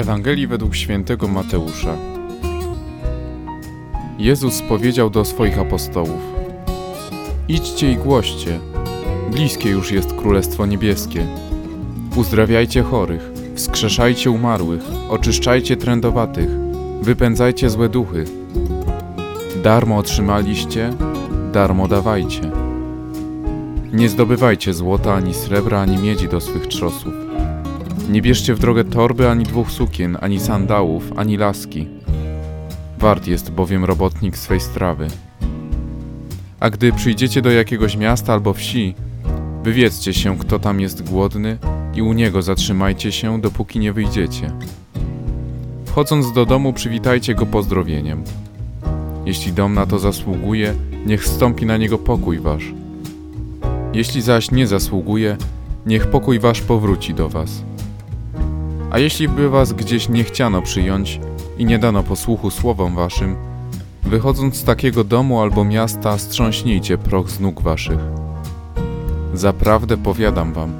Ewangelii według świętego Mateusza. Jezus powiedział do swoich apostołów: Idźcie i głoście, bliskie już jest Królestwo Niebieskie. Uzdrawiajcie chorych, wskrzeszajcie umarłych, oczyszczajcie trędowatych, wypędzajcie złe duchy. Darmo otrzymaliście, darmo dawajcie. Nie zdobywajcie złota ani srebra, ani miedzi do swych trzosów. Nie bierzcie w drogę torby, ani dwóch sukien, ani sandałów, ani laski. Wart jest bowiem robotnik swej strawy. A gdy przyjdziecie do jakiegoś miasta albo wsi, wywiedzcie się, kto tam jest głodny i u niego zatrzymajcie się, dopóki nie wyjdziecie. Wchodząc do domu, przywitajcie go pozdrowieniem. Jeśli dom na to zasługuje, niech stąpi na niego pokój wasz. Jeśli zaś nie zasługuje, niech pokój wasz powróci do was. A jeśli by was gdzieś nie chciano przyjąć i nie dano posłuchu słowom waszym, wychodząc z takiego domu albo miasta, strząśnijcie proch z nóg waszych. Zaprawdę powiadam wam,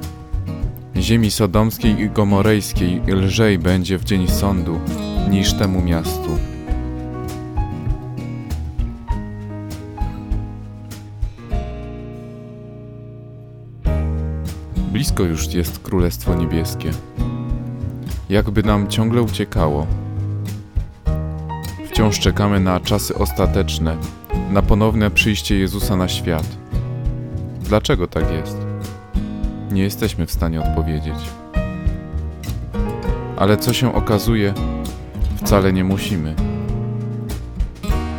ziemi sodomskiej i gomorejskiej lżej będzie w dzień sądu niż temu miastu. Blisko już jest Królestwo Niebieskie. Jakby nam ciągle uciekało. Wciąż czekamy na czasy ostateczne, na ponowne przyjście Jezusa na świat. Dlaczego tak jest? Nie jesteśmy w stanie odpowiedzieć. Ale co się okazuje, wcale nie musimy.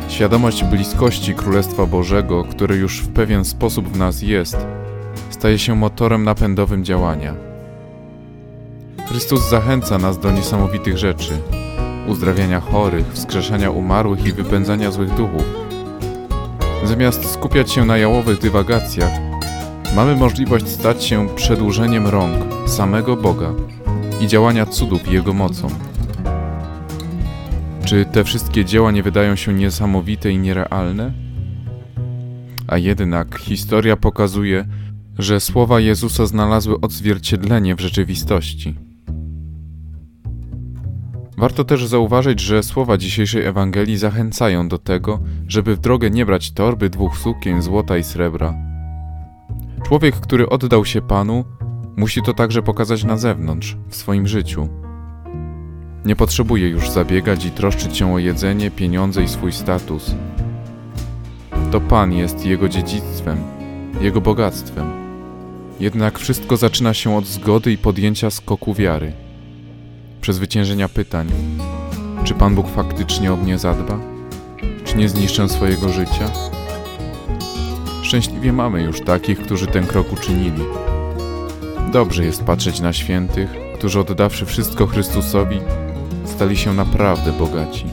Świadomość bliskości Królestwa Bożego, które już w pewien sposób w nas jest, staje się motorem napędowym działania. Chrystus zachęca nas do niesamowitych rzeczy: uzdrawiania chorych, wskrzeszania umarłych i wypędzania złych duchów. Zamiast skupiać się na jałowych dywagacjach, mamy możliwość stać się przedłużeniem rąk samego Boga i działania cudów Jego mocą. Czy te wszystkie dzieła nie wydają się niesamowite i nierealne? A jednak historia pokazuje, że słowa Jezusa znalazły odzwierciedlenie w rzeczywistości. Warto też zauważyć, że słowa dzisiejszej Ewangelii zachęcają do tego, żeby w drogę nie brać torby, dwóch sukien, złota i srebra. Człowiek, który oddał się Panu, musi to także pokazać na zewnątrz, w swoim życiu. Nie potrzebuje już zabiegać i troszczyć się o jedzenie, pieniądze i swój status. To Pan jest jego dziedzictwem, jego bogactwem. Jednak wszystko zaczyna się od zgody i podjęcia skoku wiary. Przezwyciężenia pytań: czy Pan Bóg faktycznie o mnie zadba? Czy nie zniszczę swojego życia? Szczęśliwie mamy już takich, którzy ten krok uczynili. Dobrze jest patrzeć na świętych, którzy oddawszy wszystko Chrystusowi, stali się naprawdę bogaci.